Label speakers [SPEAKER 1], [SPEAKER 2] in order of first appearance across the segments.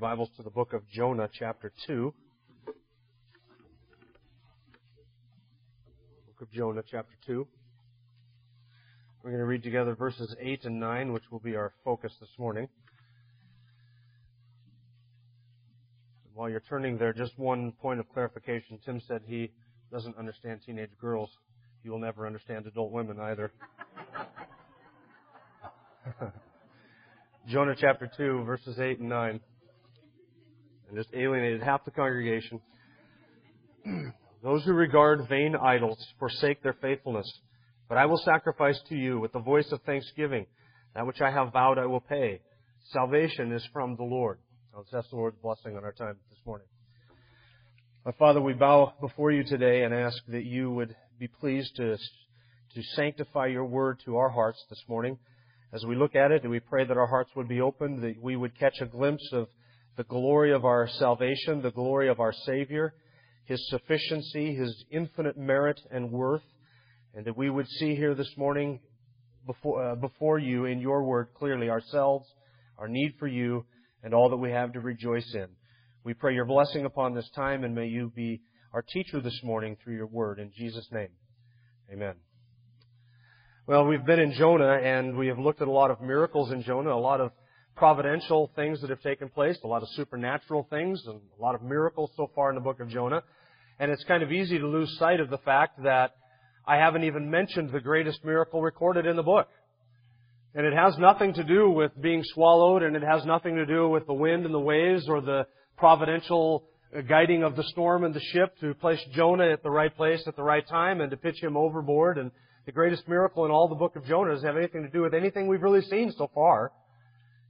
[SPEAKER 1] Bibles to the book of Jonah, chapter 2. Book of Jonah, chapter 2. We're going to read together verses 8 and 9, which will be our focus this morning. While you're turning there, just one point of clarification. Tim said he doesn't understand teenage girls. He will never understand adult women either. Jonah chapter 2, verses 8 and 9 and just alienated half the congregation. Those who regard vain idols forsake their faithfulness. But I will sacrifice to you with the voice of thanksgiving. That which I have vowed I will pay. Salvation is from the Lord. Let's ask the Lord's blessing on our time this morning. Father, we bow before you today and ask that you would be pleased to, to sanctify your word to our hearts this morning. As we look at it, we pray that our hearts would be opened, that we would catch a glimpse of the glory of our salvation, the glory of our Savior, His sufficiency, His infinite merit and worth, and that we would see here this morning before, uh, before you in your word clearly ourselves, our need for you, and all that we have to rejoice in. We pray your blessing upon this time, and may you be our teacher this morning through your word. In Jesus' name, amen. Well, we've been in Jonah, and we have looked at a lot of miracles in Jonah, a lot of providential things that have taken place, a lot of supernatural things, and a lot of miracles so far in the book of Jonah. And it's kind of easy to lose sight of the fact that I haven't even mentioned the greatest miracle recorded in the book. And it has nothing to do with being swallowed, and it has nothing to do with the wind and the waves or the providential guiding of the storm and the ship to place Jonah at the right place at the right time and to pitch him overboard. And the greatest miracle in all the book of Jonah doesn't have anything to do with anything we've really seen so far.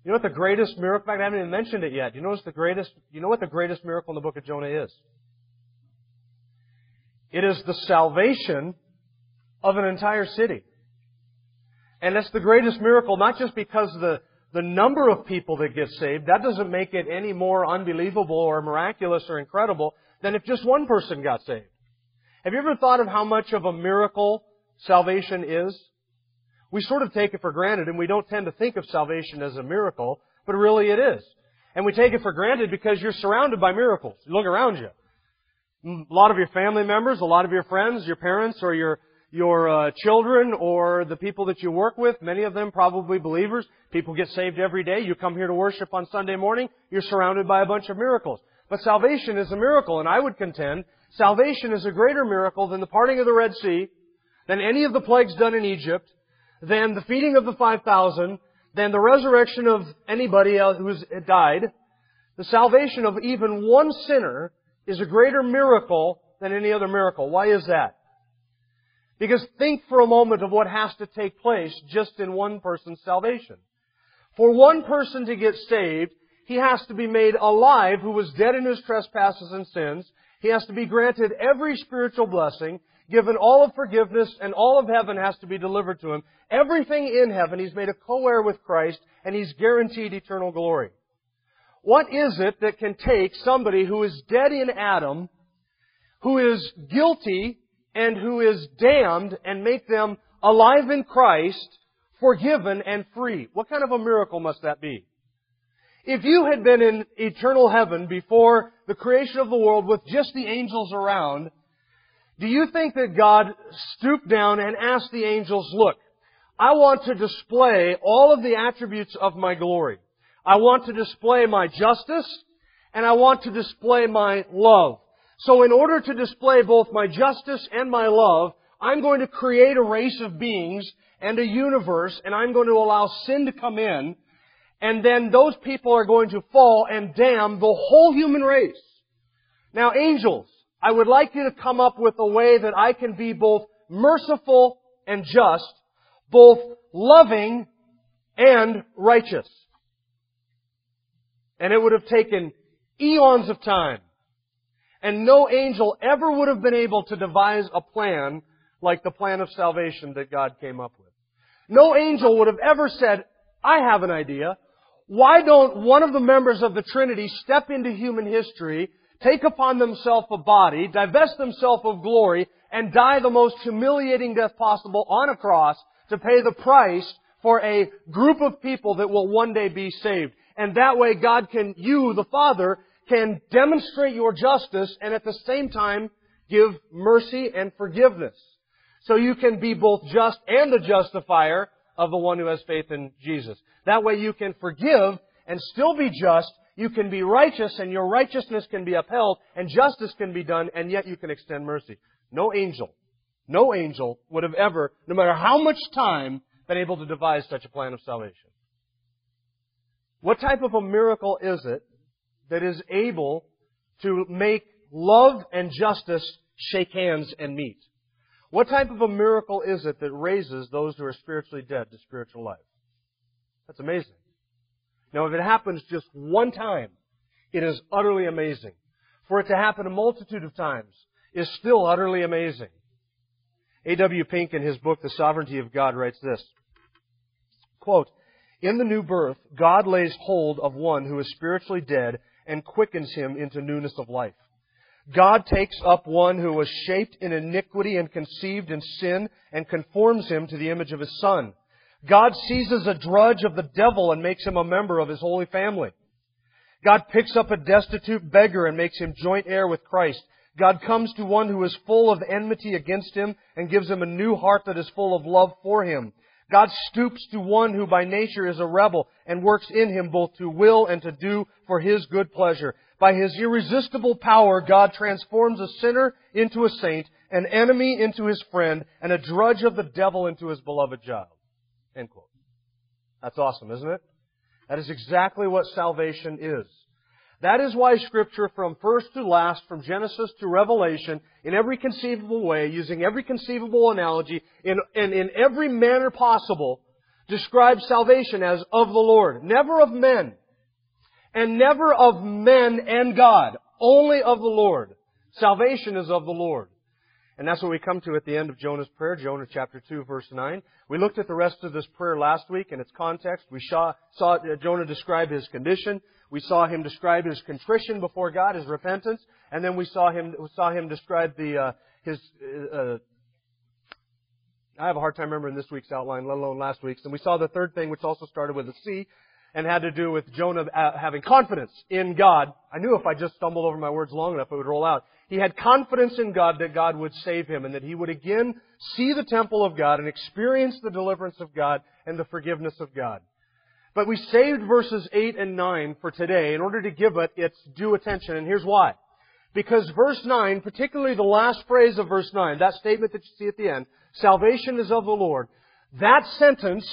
[SPEAKER 1] You know what the greatest miracle, in fact, I haven't even mentioned it yet. You know, the greatest, you know what the greatest miracle in the book of Jonah is? It is the salvation of an entire city. And that's the greatest miracle, not just because the, the number of people that get saved, that doesn't make it any more unbelievable or miraculous or incredible than if just one person got saved. Have you ever thought of how much of a miracle salvation is? We sort of take it for granted and we don't tend to think of salvation as a miracle, but really it is. And we take it for granted because you're surrounded by miracles. You look around you. A lot of your family members, a lot of your friends, your parents or your your uh, children or the people that you work with, many of them probably believers. People get saved every day. You come here to worship on Sunday morning, you're surrounded by a bunch of miracles. But salvation is a miracle, and I would contend salvation is a greater miracle than the parting of the Red Sea, than any of the plagues done in Egypt, than the feeding of the 5,000, than the resurrection of anybody who has died. The salvation of even one sinner is a greater miracle than any other miracle. Why is that? Because think for a moment of what has to take place just in one person's salvation. For one person to get saved, he has to be made alive who was dead in his trespasses and sins. He has to be granted every spiritual blessing given all of forgiveness, and all of heaven has to be delivered to him. Everything in heaven, he's made a co-heir with Christ, and he's guaranteed eternal glory. What is it that can take somebody who is dead in Adam, who is guilty, and who is damned, and make them alive in Christ, forgiven, and free? What kind of a miracle must that be? If you had been in eternal heaven before the creation of the world with just the angels around, do you think that God stooped down and asked the angels, look, I want to display all of the attributes of my glory. I want to display my justice and I want to display my love. So in order to display both my justice and my love, I'm going to create a race of beings and a universe and I'm going to allow sin to come in and then those people are going to fall and damn the whole human race. Now angels, I would like you to come up with a way that I can be both merciful and just, both loving and righteous. And it would have taken eons of time. And no angel ever would have been able to devise a plan like the plan of salvation that God came up with. No angel would have ever said, I have an idea. Why don't one of the members of the Trinity step into human history, take upon themselves a body, divest themselves of glory, and die the most humiliating death possible on a cross to pay the price for a group of people that will one day be saved. And that way God can, you, the Father, can demonstrate your justice and at the same time give mercy and forgiveness. So you can be both just and the justifier of the one who has faith in Jesus. That way you can forgive and still be just. You can be righteous and your righteousness can be upheld and justice can be done and yet you can extend mercy. No angel, no angel would have ever, no matter how much time, been able to devise such a plan of salvation. What type of a miracle is it that is able to make love and justice shake hands and meet? What type of a miracle is it that raises those who are spiritually dead to spiritual life? That's amazing. Now, if it happens just one time, it is utterly amazing. For it to happen a multitude of times is still utterly amazing. A.W. Pink in his book, The Sovereignty of God, writes this. Quote, in the new birth, God lays hold of one who is spiritually dead and quickens him into newness of life. God takes up one who was shaped in iniquity and conceived in sin and conforms him to the image of his Son. God seizes a drudge of the devil and makes him a member of his holy family. God picks up a destitute beggar and makes him joint heir with Christ. God comes to one who is full of enmity against him and gives him a new heart that is full of love for him. God stoops to one who by nature is a rebel and works in him both to will and to do for his good pleasure. By his irresistible power, God transforms a sinner into a saint, an enemy into his friend, and a drudge of the devil into his beloved child. End quote. That's awesome, isn't it? That is exactly what salvation is. That is why Scripture, from first to last, from Genesis to Revelation, in every conceivable way, using every conceivable analogy, in, and in every manner possible, describes salvation as of the Lord. Never of men and never of men and God, only of the Lord. Salvation is of the Lord. And that's what we come to at the end of Jonah's prayer, Jonah chapter 2 verse 9. We looked at the rest of this prayer last week in its context. We saw, saw Jonah describe his condition. We saw him describe his contrition before God, his repentance. And then we saw him, saw him describe the, uh, his, uh, I have a hard time remembering this week's outline, let alone last week's. And we saw the third thing, which also started with a C, and had to do with Jonah uh, having confidence in God. I knew if I just stumbled over my words long enough, it would roll out. He had confidence in God that God would save him and that he would again see the temple of God and experience the deliverance of God and the forgiveness of God. But we saved verses 8 and 9 for today in order to give it its due attention, and here's why. Because verse 9, particularly the last phrase of verse 9, that statement that you see at the end, salvation is of the Lord, that sentence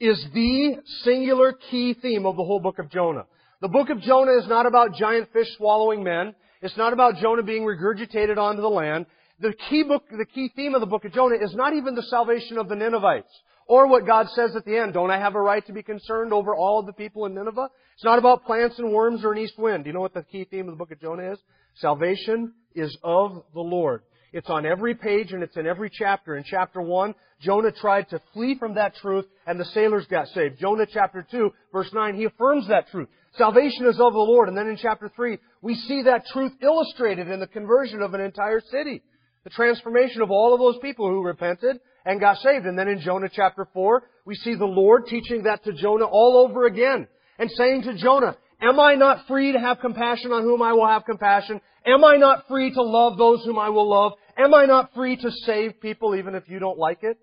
[SPEAKER 1] is the singular key theme of the whole book of Jonah. The book of Jonah is not about giant fish swallowing men. It's not about Jonah being regurgitated onto the land. The key book, the key theme of the book of Jonah is not even the salvation of the Ninevites. Or what God says at the end, don't I have a right to be concerned over all of the people in Nineveh? It's not about plants and worms or an east wind. Do you know what the key theme of the book of Jonah is? Salvation is of the Lord. It's on every page and it's in every chapter. In chapter 1, Jonah tried to flee from that truth and the sailors got saved. Jonah chapter 2, verse 9, he affirms that truth. Salvation is of the Lord. And then in chapter 3, we see that truth illustrated in the conversion of an entire city. The transformation of all of those people who repented and got saved. And then in Jonah chapter 4, we see the Lord teaching that to Jonah all over again and saying to Jonah, Am I not free to have compassion on whom I will have compassion? Am I not free to love those whom I will love? Am I not free to save people even if you don't like it?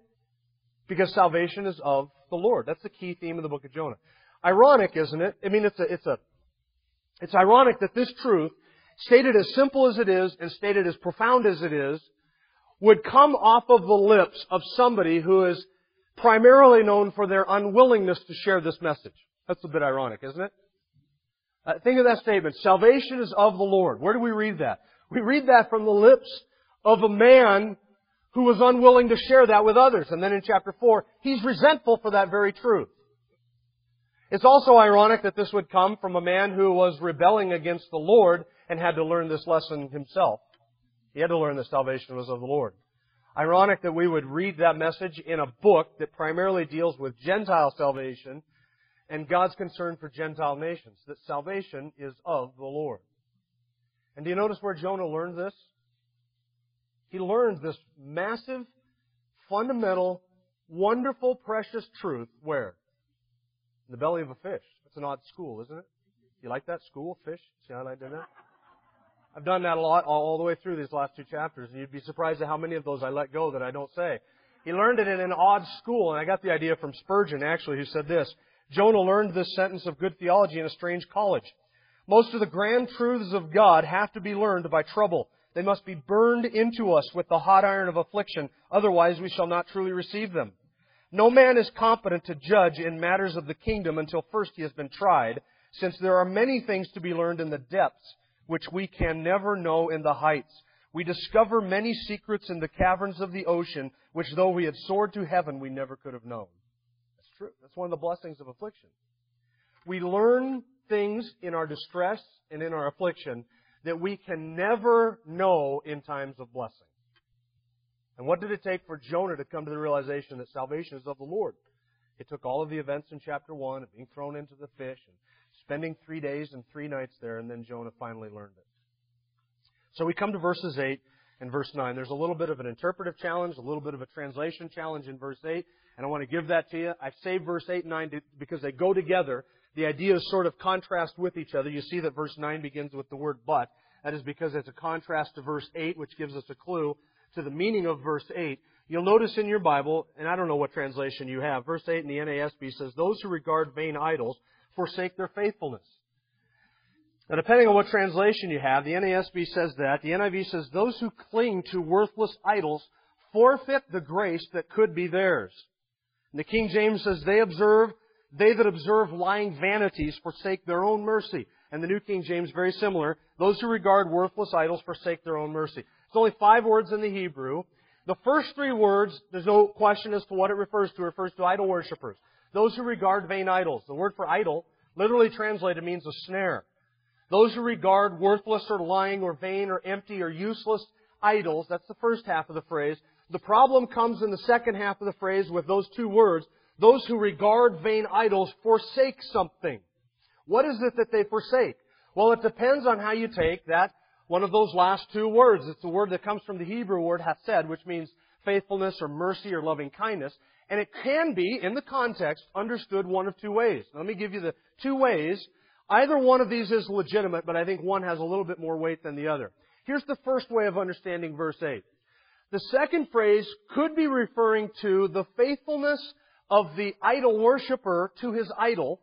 [SPEAKER 1] Because salvation is of the Lord. That's the key theme of the book of Jonah. Ironic, isn't it? I mean, it's a, it's a, it's ironic that this truth, stated as simple as it is and stated as profound as it is, would come off of the lips of somebody who is primarily known for their unwillingness to share this message. That's a bit ironic, isn't it? Uh, think of that statement. Salvation is of the Lord. Where do we read that? We read that from the lips of a man who was unwilling to share that with others. And then in chapter 4, he's resentful for that very truth. It's also ironic that this would come from a man who was rebelling against the Lord and had to learn this lesson himself. He had to learn that salvation was of the Lord. Ironic that we would read that message in a book that primarily deals with Gentile salvation and God's concern for Gentile nations, that salvation is of the Lord. And do you notice where Jonah learned this? He learned this massive, fundamental, wonderful, precious truth where? In the belly of a fish. That's an odd school, isn't it? You like that school, fish? See how I did that? I've done that a lot all the way through these last two chapters, and you'd be surprised at how many of those I let go that I don't say. He learned it in an odd school, and I got the idea from Spurgeon, actually, who said this. Jonah learned this sentence of good theology in a strange college. Most of the grand truths of God have to be learned by trouble. They must be burned into us with the hot iron of affliction, otherwise we shall not truly receive them. No man is competent to judge in matters of the kingdom until first he has been tried, since there are many things to be learned in the depths, which we can never know in the heights. We discover many secrets in the caverns of the ocean, which though we had soared to heaven, we never could have known. That's true. That's one of the blessings of affliction. We learn things in our distress and in our affliction that we can never know in times of blessing. And what did it take for Jonah to come to the realization that salvation is of the Lord? It took all of the events in chapter 1 of being thrown into the fish and spending three days and three nights there, and then Jonah finally learned it. So we come to verses 8 and verse 9. There's a little bit of an interpretive challenge, a little bit of a translation challenge in verse 8, and I want to give that to you. I've saved verse 8 and 9 because they go together. The ideas sort of contrast with each other. You see that verse 9 begins with the word but. That is because it's a contrast to verse 8, which gives us a clue to the meaning of verse 8. You'll notice in your Bible, and I don't know what translation you have, verse 8 in the NASB says, Those who regard vain idols forsake their faithfulness. Now, depending on what translation you have, the NASB says that. The NIV says, Those who cling to worthless idols forfeit the grace that could be theirs. And the King James says, They observe, they that observe lying vanities forsake their own mercy. And the New King James, very similar. Those who regard worthless idols forsake their own mercy. It's only five words in the Hebrew. The first three words, there's no question as to what it refers to. It refers to idol worshippers. Those who regard vain idols. The word for idol, literally translated, means a snare. Those who regard worthless or lying or vain or empty or useless idols, that's the first half of the phrase. The problem comes in the second half of the phrase with those two words. Those who regard vain idols forsake something. What is it that they forsake? Well, it depends on how you take that, one of those last two words. It's the word that comes from the Hebrew word hesed, which means faithfulness or mercy or loving kindness. And it can be, in the context, understood one of two ways. Now, let me give you the two ways. Either one of these is legitimate, but I think one has a little bit more weight than the other. Here's the first way of understanding verse 8. The second phrase could be referring to the faithfulness of the idol worshiper to his idol,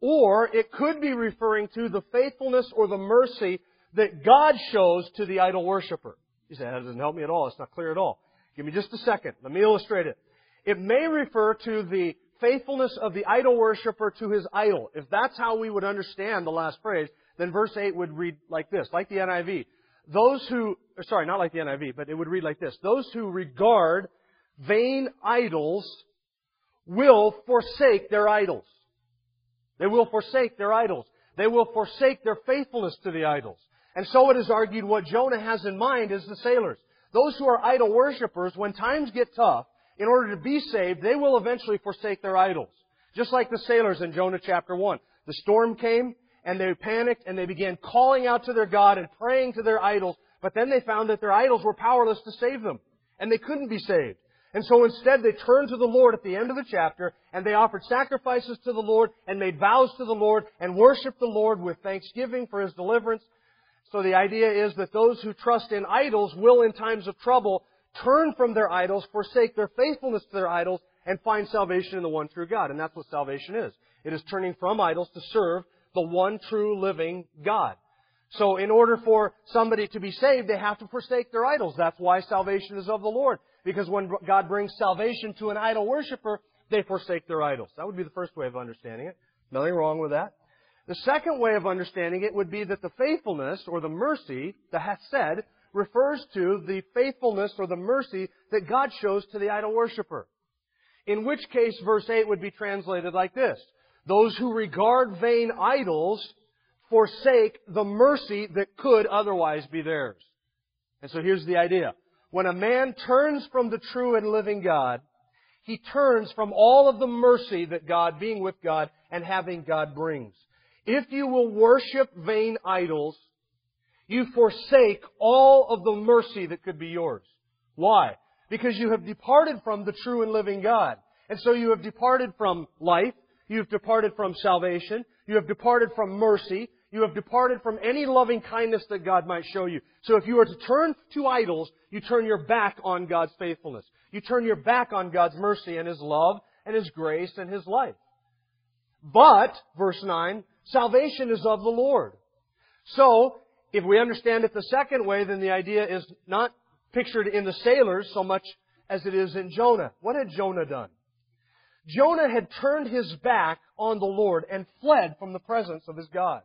[SPEAKER 1] or it could be referring to the faithfulness or the mercy that God shows to the idol worshiper. You say, that doesn't help me at all. It's not clear at all. Give me just a second. Let me illustrate it. It may refer to the faithfulness of the idol worshiper to his idol. If that's how we would understand the last phrase, then verse 8 would read like this, like the NIV. Those who, sorry, not like the NIV, but it would read like this. Those who regard vain idols will forsake their idols. They will forsake their idols. They will forsake their faithfulness to the idols. And so it is argued what Jonah has in mind is the sailors. Those who are idol worshippers, when times get tough, in order to be saved, they will eventually forsake their idols. Just like the sailors in Jonah chapter 1. The storm came, and they panicked, and they began calling out to their God and praying to their idols, but then they found that their idols were powerless to save them. And they couldn't be saved. And so instead they turned to the Lord at the end of the chapter and they offered sacrifices to the Lord and made vows to the Lord and worshiped the Lord with thanksgiving for His deliverance. So the idea is that those who trust in idols will in times of trouble turn from their idols, forsake their faithfulness to their idols, and find salvation in the one true God. And that's what salvation is. It is turning from idols to serve the one true living God. So in order for somebody to be saved, they have to forsake their idols. That's why salvation is of the Lord. Because when God brings salvation to an idol worshiper, they forsake their idols. That would be the first way of understanding it. Nothing wrong with that. The second way of understanding it would be that the faithfulness or the mercy, the hesed, refers to the faithfulness or the mercy that God shows to the idol worshiper. In which case, verse 8 would be translated like this. Those who regard vain idols forsake the mercy that could otherwise be theirs. And so here's the idea. When a man turns from the true and living God, he turns from all of the mercy that God, being with God and having God brings. If you will worship vain idols, you forsake all of the mercy that could be yours. Why? Because you have departed from the true and living God. And so you have departed from life, you have departed from salvation, you have departed from mercy, you have departed from any loving kindness that God might show you. So if you are to turn to idols, you turn your back on God's faithfulness. You turn your back on God's mercy and His love and His grace and His life. But, verse 9, salvation is of the Lord. So, if we understand it the second way, then the idea is not pictured in the sailors so much as it is in Jonah. What had Jonah done? Jonah had turned his back on the Lord and fled from the presence of his God.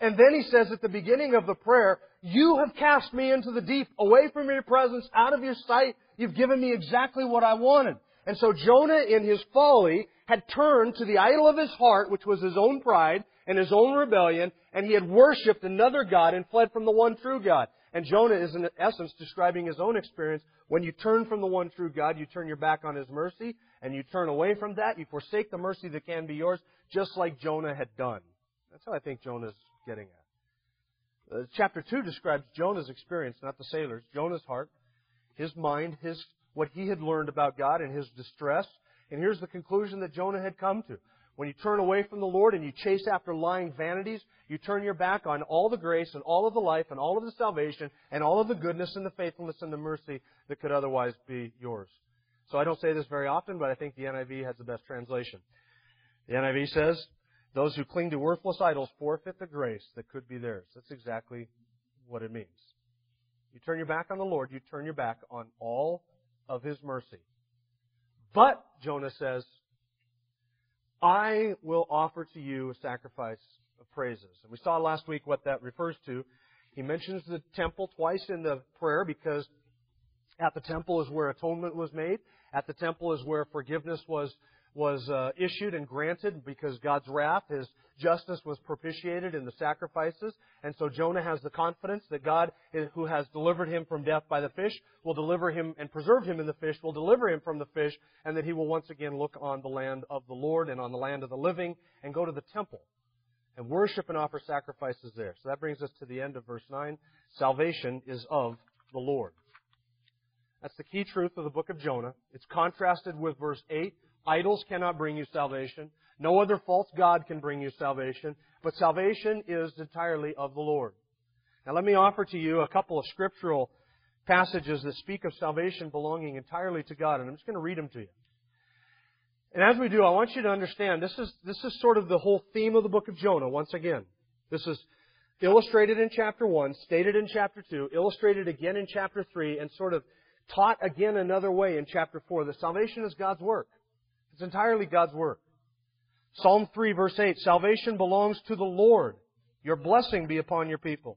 [SPEAKER 1] And then he says at the beginning of the prayer, You have cast me into the deep, away from your presence, out of your sight. You've given me exactly what I wanted. And so Jonah, in his folly, had turned to the idol of his heart, which was his own pride and his own rebellion, and he had worshipped another God and fled from the one true God. And Jonah is in essence describing his own experience. When you turn from the one true God, you turn your back on his mercy, and you turn away from that. You forsake the mercy that can be yours, just like Jonah had done. That's how I think Jonah's getting at. Uh, chapter 2 describes Jonah's experience, not the sailor's. Jonah's heart, his mind, his, what he had learned about God and his distress. And here's the conclusion that Jonah had come to. When you turn away from the Lord and you chase after lying vanities, you turn your back on all the grace and all of the life and all of the salvation and all of the goodness and the faithfulness and the mercy that could otherwise be yours. So I don't say this very often, but I think the NIV has the best translation. The NIV says, those who cling to worthless idols forfeit the grace that could be theirs. That's exactly what it means. You turn your back on the Lord, you turn your back on all of His mercy. But, Jonah says, I will offer to you a sacrifice of praises. And we saw last week what that refers to. He mentions the temple twice in the prayer because at the temple is where atonement was made. At the temple is where forgiveness was was uh, issued and granted because God's wrath, His justice was propitiated in the sacrifices. And so Jonah has the confidence that God, who has delivered him from death by the fish, will deliver him and preserve him in the fish, will deliver him from the fish, and that he will once again look on the land of the Lord and on the land of the living and go to the temple and worship and offer sacrifices there. So that brings us to the end of verse 9. Salvation is of the Lord. That's the key truth of the book of Jonah. It's contrasted with verse 8, Idols cannot bring you salvation. No other false God can bring you salvation. But salvation is entirely of the Lord. Now let me offer to you a couple of scriptural passages that speak of salvation belonging entirely to God, and I'm just going to read them to you. And as we do, I want you to understand this is, this is sort of the whole theme of the book of Jonah once again. This is illustrated in chapter 1, stated in chapter 2, illustrated again in chapter 3, and sort of taught again another way in chapter 4 that salvation is God's work. It's entirely God's work. Psalm 3 verse 8, salvation belongs to the Lord. Your blessing be upon your people.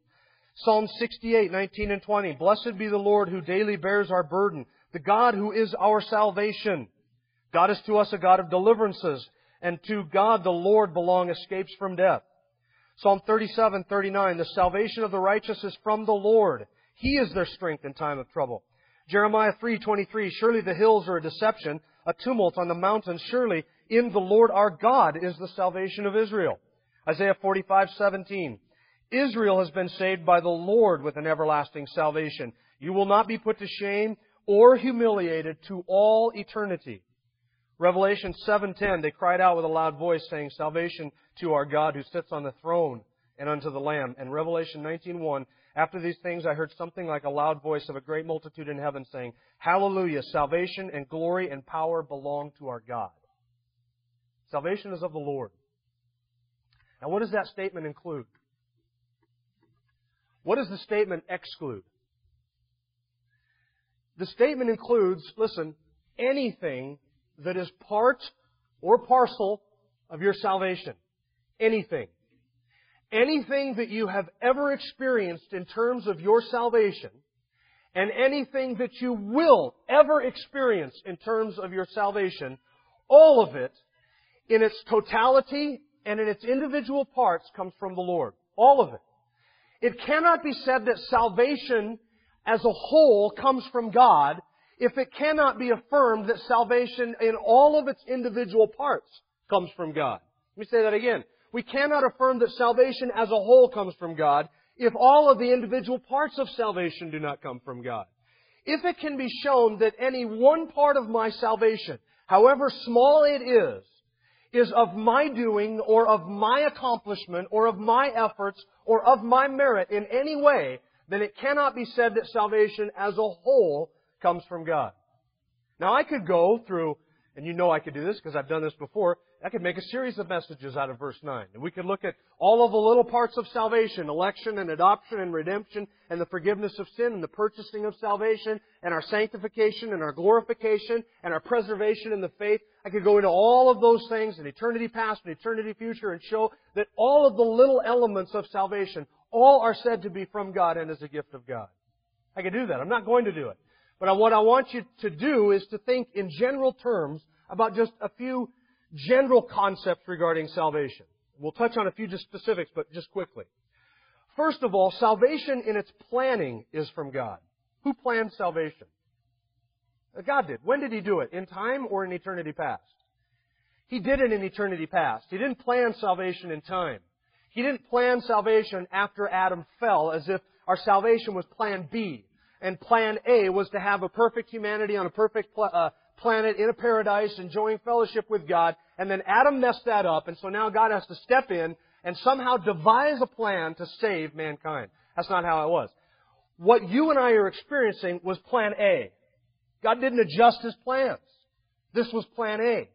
[SPEAKER 1] Psalm 68, 19 and 20, blessed be the Lord who daily bears our burden, the God who is our salvation. God is to us a God of deliverances, and to God the Lord belong escapes from death. Psalm 37, 39, the salvation of the righteous is from the Lord. He is their strength in time of trouble. Jeremiah 3:23 Surely the hills are a deception, a tumult on the mountains. Surely in the Lord our God is the salvation of Israel. Isaiah 45:17 Israel has been saved by the Lord with an everlasting salvation. You will not be put to shame or humiliated to all eternity. Revelation 7:10 they cried out with a loud voice saying salvation to our God who sits on the throne and unto the lamb. And Revelation 19:1 after these things, I heard something like a loud voice of a great multitude in heaven saying, Hallelujah! Salvation and glory and power belong to our God. Salvation is of the Lord. Now, what does that statement include? What does the statement exclude? The statement includes, listen, anything that is part or parcel of your salvation. Anything anything that you have ever experienced in terms of your salvation and anything that you will ever experience in terms of your salvation, all of it in its totality and in its individual parts comes from the Lord. All of it. It cannot be said that salvation as a whole comes from God if it cannot be affirmed that salvation in all of its individual parts comes from God. Let me say that again. We cannot affirm that salvation as a whole comes from God if all of the individual parts of salvation do not come from God. If it can be shown that any one part of my salvation, however small it is, is of my doing or of my accomplishment or of my efforts or of my merit in any way, then it cannot be said that salvation as a whole comes from God. Now I could go through, and you know I could do this because I've done this before, I could make a series of messages out of verse 9. And we could look at all of the little parts of salvation, election and adoption and redemption and the forgiveness of sin and the purchasing of salvation and our sanctification and our glorification and our preservation in the faith. I could go into all of those things in eternity past and eternity future and show that all of the little elements of salvation, all are said to be from God and as a gift of God. I could do that. I'm not going to do it. But what I want you to do is to think in general terms about just a few general concepts regarding salvation. We'll touch on a few just specifics, but just quickly. First of all, salvation in its planning is from God. Who planned salvation? Uh, God did. When did He do it? In time or in eternity past? He did it in eternity past. He didn't plan salvation in time. He didn't plan salvation after Adam fell as if our salvation was plan B. And plan A was to have a perfect humanity on a perfect uh, planet in a paradise enjoying fellowship with God. And then Adam messed that up. And so now God has to step in and somehow devise a plan to save mankind. That's not how it was. What you and I are experiencing was plan A. God didn't adjust His plans. This was plan A.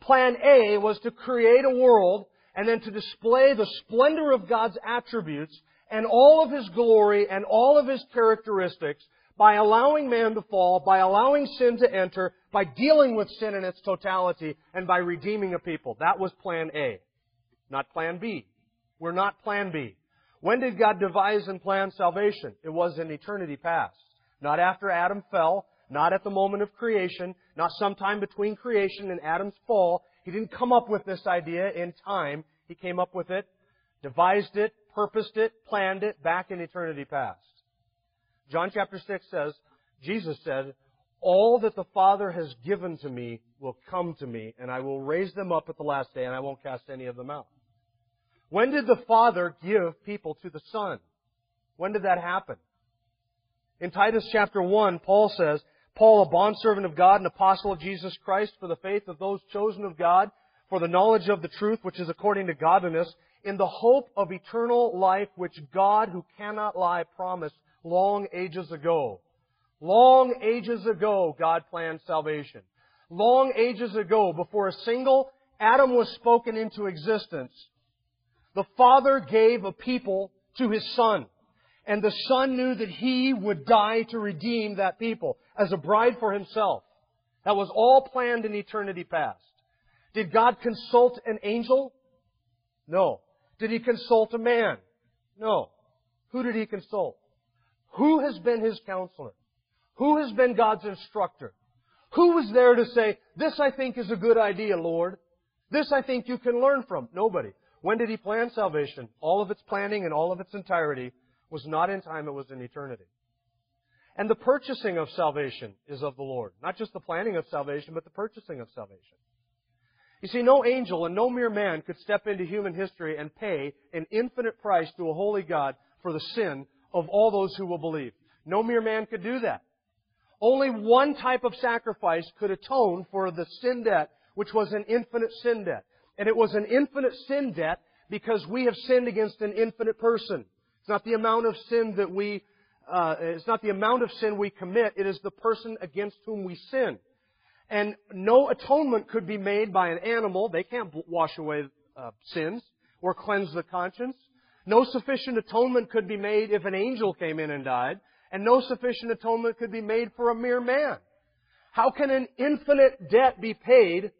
[SPEAKER 1] Plan A was to create a world and then to display the splendor of God's attributes and all of His glory and all of His characteristics by allowing man to fall, by allowing sin to enter, by dealing with sin in its totality, and by redeeming a people. That was plan A, not plan B. We're not plan B. When did God devise and plan salvation? It was in eternity past. Not after Adam fell, not at the moment of creation, not sometime between creation and Adam's fall. He didn't come up with this idea in time. He came up with it, devised it, purposed it, planned it back in eternity past. John chapter 6 says, Jesus said, All that the Father has given to me will come to me, and I will raise them up at the last day, and I won't cast any of them out. When did the Father give people to the Son? When did that happen? In Titus chapter 1, Paul says, Paul, a bondservant of God and apostle of Jesus Christ, for the faith of those chosen of God, for the knowledge of the truth which is according to godliness, in the hope of eternal life which God, who cannot lie, promised long ages ago. Long ages ago, God planned salvation. Long ages ago, before a single atom was spoken into existence, the Father gave a people to His Son. And the Son knew that He would die to redeem that people as a bride for Himself. That was all planned in eternity past. Did God consult an angel? No. Did He consult a man? No. Who did He consult? Who has been his counselor? Who has been God's instructor? Who was there to say, this I think is a good idea, Lord? This I think you can learn from? Nobody. When did he plan salvation? All of its planning and all of its entirety was not in time, it was in eternity. And the purchasing of salvation is of the Lord. Not just the planning of salvation, but the purchasing of salvation. You see, no angel and no mere man could step into human history and pay an infinite price to a holy God for the sin of all those who will believe. No mere man could do that. Only one type of sacrifice could atone for the sin debt, which was an infinite sin debt. And it was an infinite sin debt because we have sinned against an infinite person. It's not the amount of sin that we, uh, it's not the amount of sin we commit, it is the person against whom we sin. And no atonement could be made by an animal. They can't wash away uh, sins or cleanse the conscience. No sufficient atonement could be made if an angel came in and died, and no sufficient atonement could be made for a mere man. How can an infinite debt be paid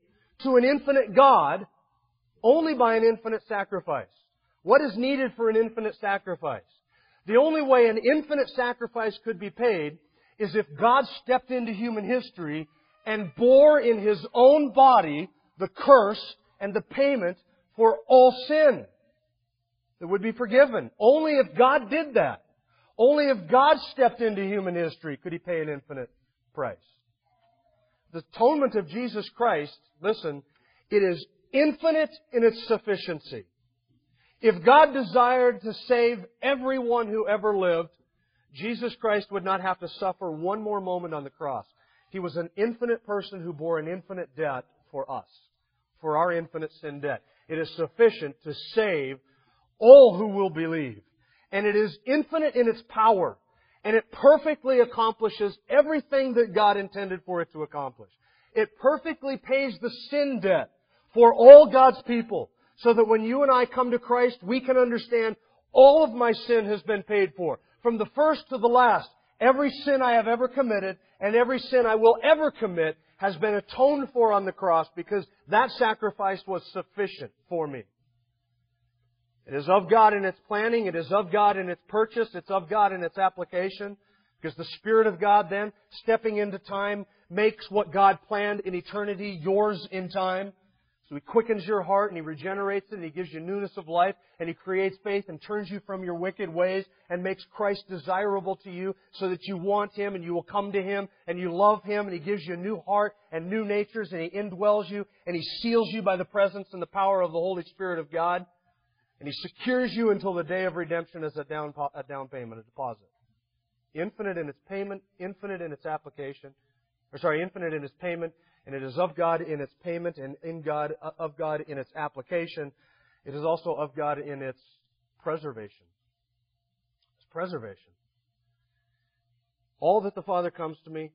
[SPEAKER 1] to an infinite God only by an infinite sacrifice? What is needed for an infinite sacrifice? The only way an infinite sacrifice could be paid is if God stepped into human history and bore in His own body the curse and the payment for all sin that would be forgiven. Only if God did that. Only if God stepped into human history could He pay an infinite price. The atonement of Jesus Christ, listen, it is infinite in its sufficiency. If God desired to save everyone who ever lived, Jesus Christ would not have to suffer one more moment on the cross. He was an infinite person who bore an infinite debt for us, for our infinite sin debt. It is sufficient to save all who will believe. And it is infinite in its power. And it perfectly accomplishes everything that God intended for it to accomplish. It perfectly pays the sin debt for all God's people. So that when you and I come to Christ, we can understand all of my sin has been paid for. From the first to the last, every sin I have ever committed and every sin I will ever commit has been atoned for on the cross because that sacrifice was sufficient for me. It is of God in its planning. It is of God in its purchase. It's of God in its application. Because the Spirit of God then, stepping into time, makes what God planned in eternity yours in time. So He quickens your heart and He regenerates it and He gives you newness of life and He creates faith and turns you from your wicked ways and makes Christ desirable to you so that you want Him and you will come to Him and you love Him and He gives you a new heart and new natures and He indwells you and He seals you by the presence and the power of the Holy Spirit of God. And He secures you until the day of redemption as a down, a down payment, a deposit. Infinite in its payment, infinite in its application, or sorry, infinite in its payment, and it is of God in its payment and in God, uh, of God in its application. It is also of God in its preservation. Its preservation. All that the Father comes to me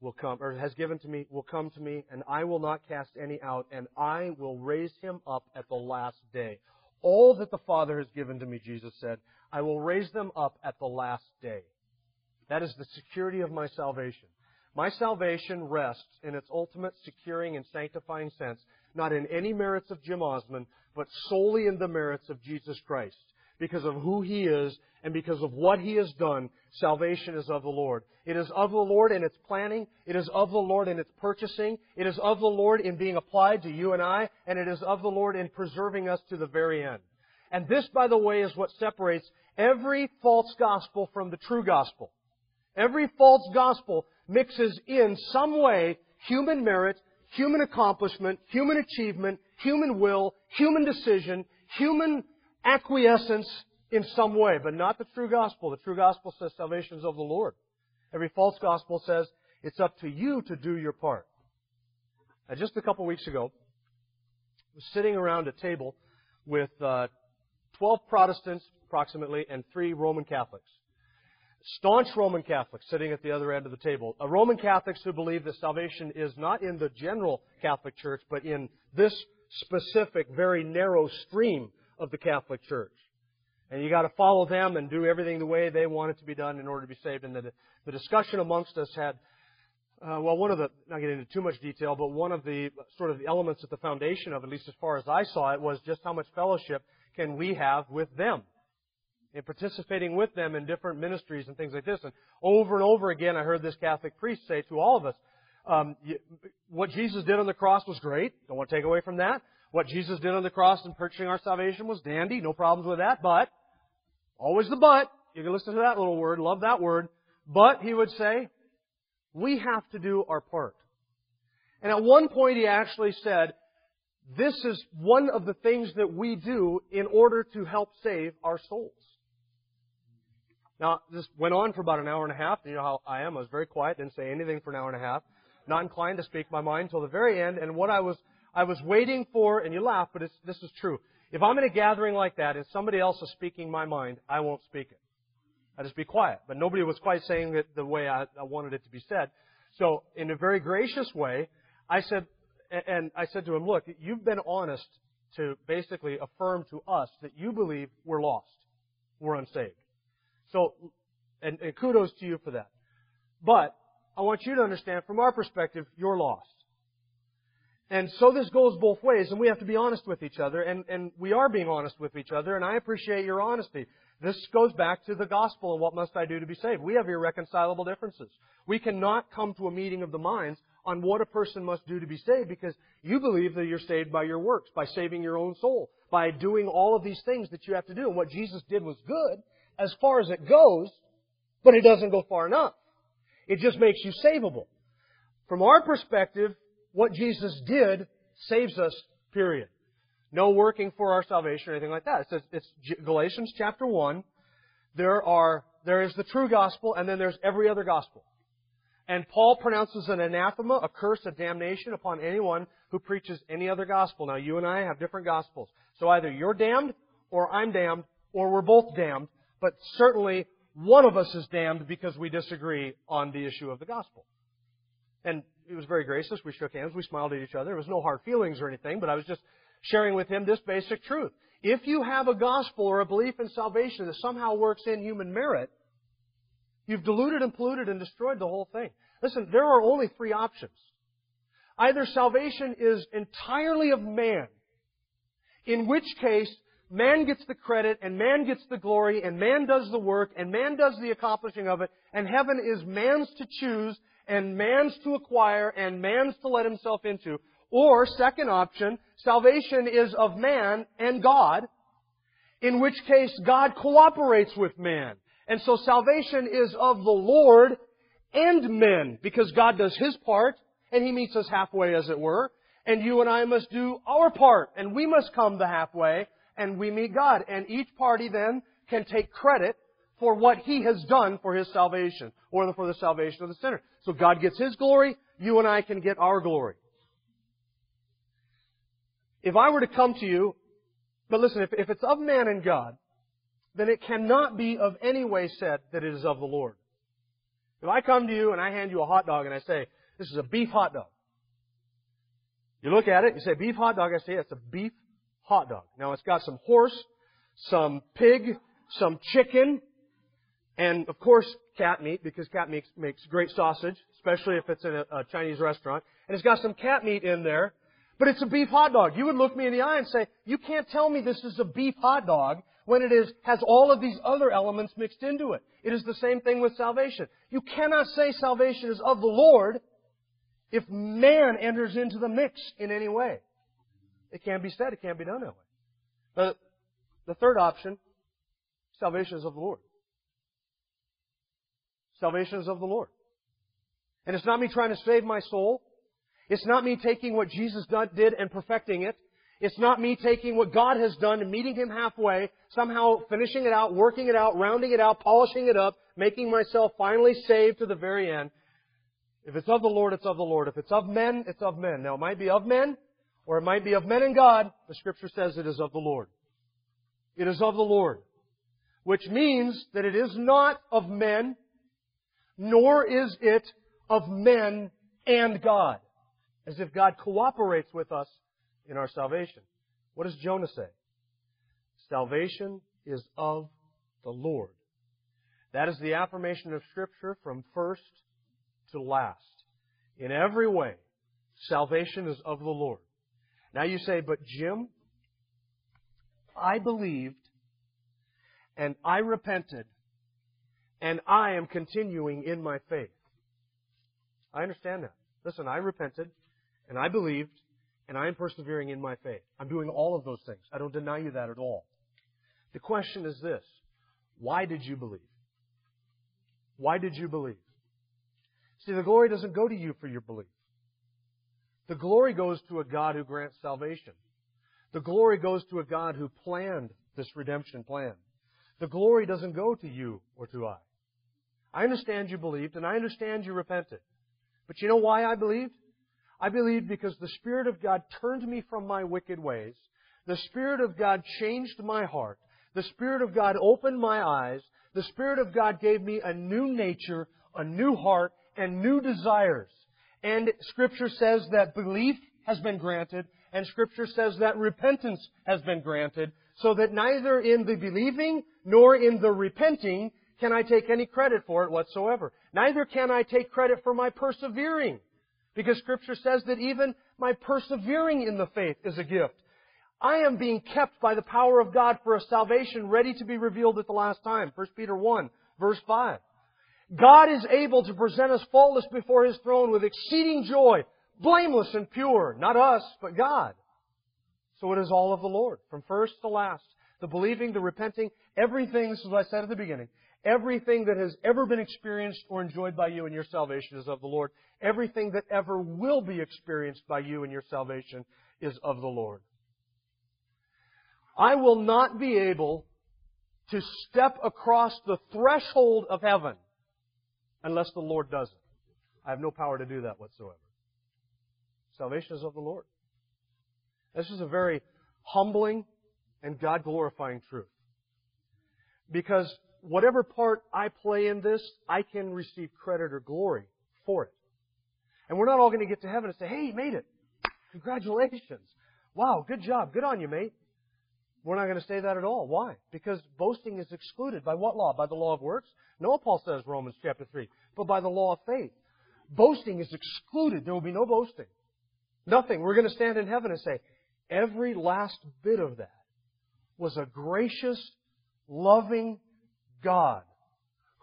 [SPEAKER 1] will come, or has given to me, will come to me, and I will not cast any out, and I will raise him up at the last day. All that the Father has given to me, Jesus said, I will raise them up at the last day. That is the security of my salvation. My salvation rests in its ultimate securing and sanctifying sense, not in any merits of Jim Osman, but solely in the merits of Jesus Christ. Because of who He is and because of what He has done, salvation is of the Lord. It is of the Lord in its planning. It is of the Lord in its purchasing. It is of the Lord in being applied to you and I. And it is of the Lord in preserving us to the very end. And this, by the way, is what separates every false gospel from the true gospel. Every false gospel mixes in some way human merit, human accomplishment, human achievement, human will, human decision, human acquiescence in some way, but not the true gospel. The true gospel says salvation is of the Lord. Every false gospel says it's up to you to do your part. Now, just a couple weeks ago, I was sitting around a table with uh, 12 Protestants, approximately, and three Roman Catholics staunch Roman Catholics sitting at the other end of the table. Roman Catholics who believe that salvation is not in the general Catholic Church, but in this specific, very narrow stream of the Catholic Church. And you got to follow them and do everything the way they want it to be done in order to be saved. And the, the discussion amongst us had, uh, well, one of the, not getting into too much detail, but one of the sort of the elements at the foundation of, at least as far as I saw it, was just how much fellowship can we have with them in participating with them in different ministries and things like this. And over and over again, I heard this Catholic priest say to all of us, um, what Jesus did on the cross was great. Don't want to take away from that. What Jesus did on the cross in purchasing our salvation was dandy. No problems with that. But, always the but. You can listen to that little word. Love that word. But, he would say, we have to do our part. And at one point he actually said, this is one of the things that we do in order to help save our souls. Now, this went on for about an hour and a half. You know how I am. I was very quiet, didn't say anything for an hour and a half. Not inclined to speak my mind until the very end. And what I was, I was waiting for, and you laugh, but this is true. If I'm in a gathering like that and somebody else is speaking my mind, I won't speak it. I just be quiet. But nobody was quite saying it the way I, I wanted it to be said. So, in a very gracious way, I said, and I said to him, look, you've been honest to basically affirm to us that you believe we're lost. We're unsaved. So, and, and kudos to you for that. But I want you to understand from our perspective, you're lost. And so this goes both ways, and we have to be honest with each other, and, and we are being honest with each other, and I appreciate your honesty. This goes back to the gospel and what must I do to be saved. We have irreconcilable differences. We cannot come to a meeting of the minds on what a person must do to be saved because you believe that you're saved by your works, by saving your own soul, by doing all of these things that you have to do. And what Jesus did was good as far as it goes, but it doesn't go far enough. It just makes you savable. From our perspective, what Jesus did saves us, period. No working for our salvation or anything like that. It's, it's Galatians chapter 1. There are, there is the true gospel and then there's every other gospel. And Paul pronounces an anathema, a curse, a damnation upon anyone who preaches any other gospel. Now, you and I have different gospels. So either you're damned, or I'm damned, or we're both damned. But certainly, one of us is damned because we disagree on the issue of the gospel. And he was very gracious. We shook hands. We smiled at each other. There was no hard feelings or anything, but I was just sharing with him this basic truth. If you have a gospel or a belief in salvation that somehow works in human merit, You've diluted and polluted and destroyed the whole thing. Listen, there are only three options. Either salvation is entirely of man, in which case man gets the credit and man gets the glory and man does the work and man does the accomplishing of it and heaven is man's to choose and man's to acquire and man's to let himself into. Or, second option, salvation is of man and God, in which case God cooperates with man. And so salvation is of the Lord and men, because God does His part, and He meets us halfway, as it were. And you and I must do our part, and we must come the halfway, and we meet God. And each party then can take credit for what He has done for His salvation, or for the salvation of the sinner. So God gets His glory, you and I can get our glory. If I were to come to you, but listen, if, if it's of man and God, then it cannot be of any way said that it is of the Lord. If I come to you and I hand you a hot dog and I say, this is a beef hot dog. You look at it, you say beef hot dog, I say it's a beef hot dog. Now it's got some horse, some pig, some chicken, and of course cat meat, because cat meat makes great sausage, especially if it's in a, a Chinese restaurant. And it's got some cat meat in there, but it's a beef hot dog. You would look me in the eye and say, you can't tell me this is a beef hot dog when it is, has all of these other elements mixed into it. It is the same thing with salvation. You cannot say salvation is of the Lord if man enters into the mix in any way. It can't be said, it can't be done that way. But the third option, salvation is of the Lord. Salvation is of the Lord. And it's not me trying to save my soul. It's not me taking what Jesus did and perfecting it. It's not me taking what God has done and meeting Him halfway, somehow finishing it out, working it out, rounding it out, polishing it up, making myself finally saved to the very end. If it's of the Lord, it's of the Lord. If it's of men, it's of men. Now, it might be of men, or it might be of men and God. The Scripture says it is of the Lord. It is of the Lord. Which means that it is not of men, nor is it of men and God. As if God cooperates with us in our salvation. What does Jonah say? Salvation is of the Lord. That is the affirmation of Scripture from first to last. In every way, salvation is of the Lord. Now you say, but Jim, I believed and I repented and I am continuing in my faith. I understand that. Listen, I repented and I believed and I am persevering in my faith. I'm doing all of those things. I don't deny you that at all. The question is this why did you believe? Why did you believe? See, the glory doesn't go to you for your belief. The glory goes to a God who grants salvation. The glory goes to a God who planned this redemption plan. The glory doesn't go to you or to I. I understand you believed and I understand you repented. But you know why I believed? I believed because the Spirit of God turned me from my wicked ways. The Spirit of God changed my heart. The Spirit of God opened my eyes. The Spirit of God gave me a new nature, a new heart, and new desires. And Scripture says that belief has been granted, and Scripture says that repentance has been granted, so that neither in the believing nor in the repenting can I take any credit for it whatsoever. Neither can I take credit for my persevering. Because Scripture says that even my persevering in the faith is a gift. I am being kept by the power of God for a salvation ready to be revealed at the last time. 1 Peter 1, verse 5. God is able to present us faultless before His throne with exceeding joy, blameless and pure. Not us, but God. So it is all of the Lord, from first to last. The believing, the repenting, everything, this is what I said at the beginning, everything that has ever been experienced or enjoyed by you in your salvation is of the Lord. Everything that ever will be experienced by you in your salvation is of the Lord. I will not be able to step across the threshold of heaven unless the Lord does it. I have no power to do that whatsoever. Salvation is of the Lord. This is a very humbling and God glorifying truth. Because whatever part I play in this, I can receive credit or glory for it. And we're not all going to get to heaven and say, hey, you made it. Congratulations. Wow, good job. Good on you, mate. We're not going to say that at all. Why? Because boasting is excluded. By what law? By the law of works? No, Paul says, Romans chapter 3, but by the law of faith. Boasting is excluded. There will be no boasting. Nothing. We're going to stand in heaven and say, every last bit of that was a gracious, loving God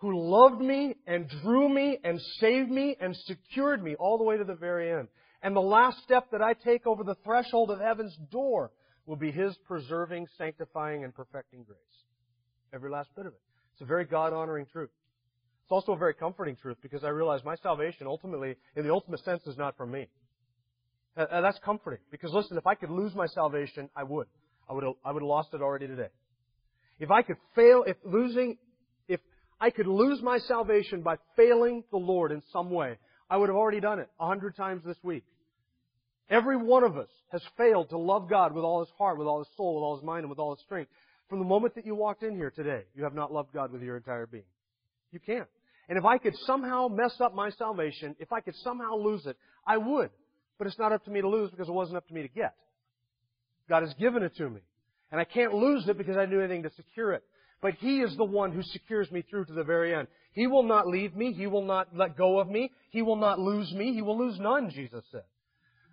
[SPEAKER 1] who loved me and drew me and saved me and secured me all the way to the very end. And the last step that I take over the threshold of heaven's door will be His preserving, sanctifying, and perfecting grace. Every last bit of it. It's a very God honoring truth. It's also a very comforting truth because I realize my salvation ultimately, in the ultimate sense, is not from me. And that's comforting because listen, if I could lose my salvation, I would. I would have, I would have lost it already today. If I could fail, if losing, if I could lose my salvation by failing the Lord in some way, I would have already done it a hundred times this week. Every one of us has failed to love God with all his heart, with all his soul, with all his mind, and with all his strength. From the moment that you walked in here today, you have not loved God with your entire being. You can't. And if I could somehow mess up my salvation, if I could somehow lose it, I would. But it's not up to me to lose because it wasn't up to me to get. God has given it to me. And I can't lose it because I do anything to secure it. But He is the one who secures me through to the very end. He will not leave me. He will not let go of me. He will not lose me. He will lose none, Jesus said.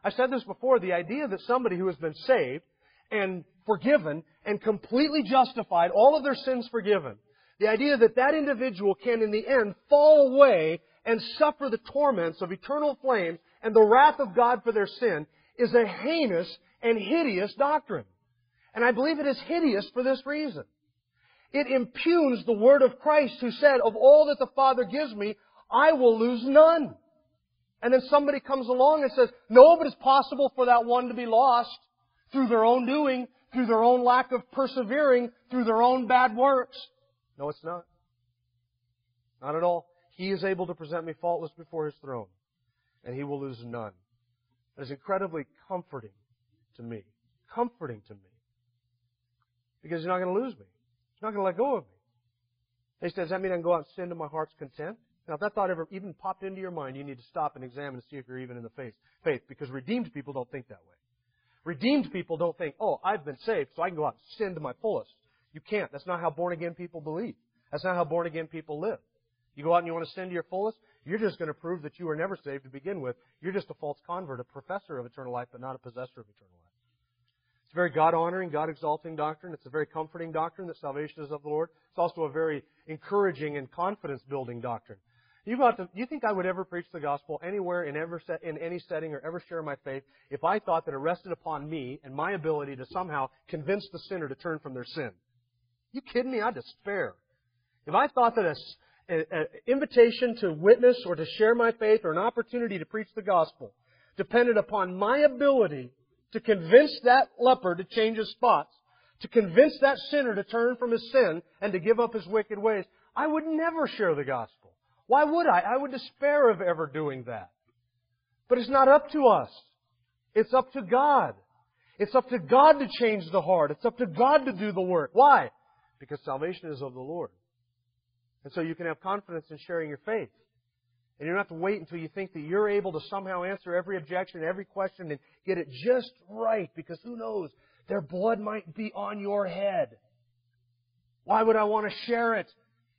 [SPEAKER 1] I said this before, the idea that somebody who has been saved and forgiven and completely justified, all of their sins forgiven, the idea that that individual can in the end fall away and suffer the torments of eternal flames and the wrath of God for their sin is a heinous and hideous doctrine. And I believe it is hideous for this reason. It impugns the word of Christ who said, of all that the Father gives me, I will lose none. And then somebody comes along and says, no, but it's possible for that one to be lost through their own doing, through their own lack of persevering, through their own bad works. No, it's not. Not at all. He is able to present me faultless before His throne, and He will lose none. That is incredibly comforting to me. Comforting to me. Because He's not going to lose me. He's not going to let go of me. He says, does that mean I can go out and sin to my heart's content? Now, if that thought ever even popped into your mind, you need to stop and examine and see if you're even in the faith. Faith, because redeemed people don't think that way. Redeemed people don't think, oh, I've been saved, so I can go out and sin to my fullest. You can't. That's not how born again people believe. That's not how born again people live. You go out and you want to sin to your fullest, you're just going to prove that you were never saved to begin with. You're just a false convert, a professor of eternal life, but not a possessor of eternal life. It's a very God honoring, God exalting doctrine. It's a very comforting doctrine that salvation is of the Lord. It's also a very encouraging and confidence building doctrine. You to, you think I would ever preach the gospel anywhere in ever set, in any setting or ever share my faith if I thought that it rested upon me and my ability to somehow convince the sinner to turn from their sin? You kidding me? I despair. If I thought that an invitation to witness or to share my faith or an opportunity to preach the gospel depended upon my ability to convince that leper to change his spots, to convince that sinner to turn from his sin and to give up his wicked ways, I would never share the gospel. Why would I? I would despair of ever doing that. But it's not up to us. It's up to God. It's up to God to change the heart. It's up to God to do the work. Why? Because salvation is of the Lord. And so you can have confidence in sharing your faith. And you don't have to wait until you think that you're able to somehow answer every objection, every question, and get it just right, because who knows? Their blood might be on your head. Why would I want to share it?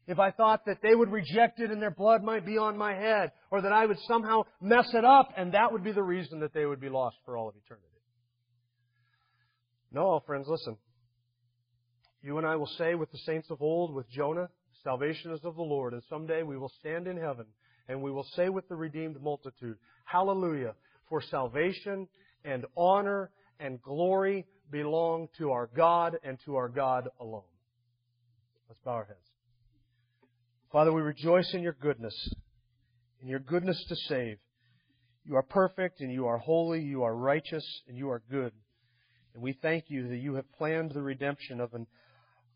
[SPEAKER 1] if I thought that they would reject it and their blood might be on my head, or that I would somehow mess it up, and that would be the reason that they would be lost for all of eternity. No, friends, listen. You and I will say with the saints of old, with Jonah, Salvation is of the Lord, and someday we will stand in heaven and we will say with the redeemed multitude, Hallelujah, for salvation and honor and glory belong to our God and to our God alone. Let's bow our heads. Father, we rejoice in your goodness, in your goodness to save. You are perfect and you are holy, you are righteous and you are good. And we thank you that you have planned the redemption of an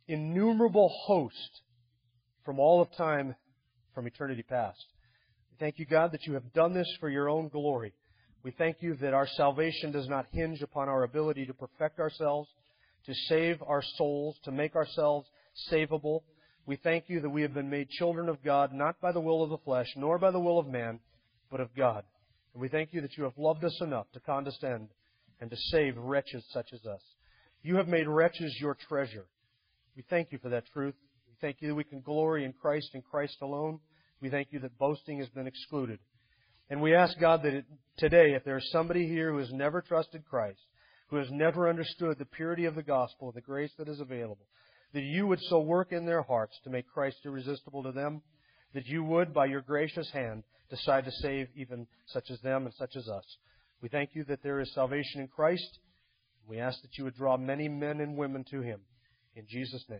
[SPEAKER 1] innumerable host from all of time, from eternity past. We thank you, God, that you have done this for your own glory. We thank you that our salvation does not hinge upon our ability to perfect ourselves, to save our souls, to make ourselves savable. We thank you that we have been made children of God, not by the will of the flesh, nor by the will of man, but of God. And we thank you that you have loved us enough to condescend and to save wretches such as us. You have made wretches your treasure. We thank you for that truth. We thank you that we can glory in Christ and Christ alone. We thank you that boasting has been excluded. And we ask God that it, today, if there is somebody here who has never trusted Christ, who has never understood the purity of the gospel, the grace that is available, that you would so work in their hearts to make Christ irresistible to them, that you would, by your gracious hand, decide to save even such as them and such as us. We thank you that there is salvation in Christ. We ask that you would draw many men and women to him. In Jesus' name,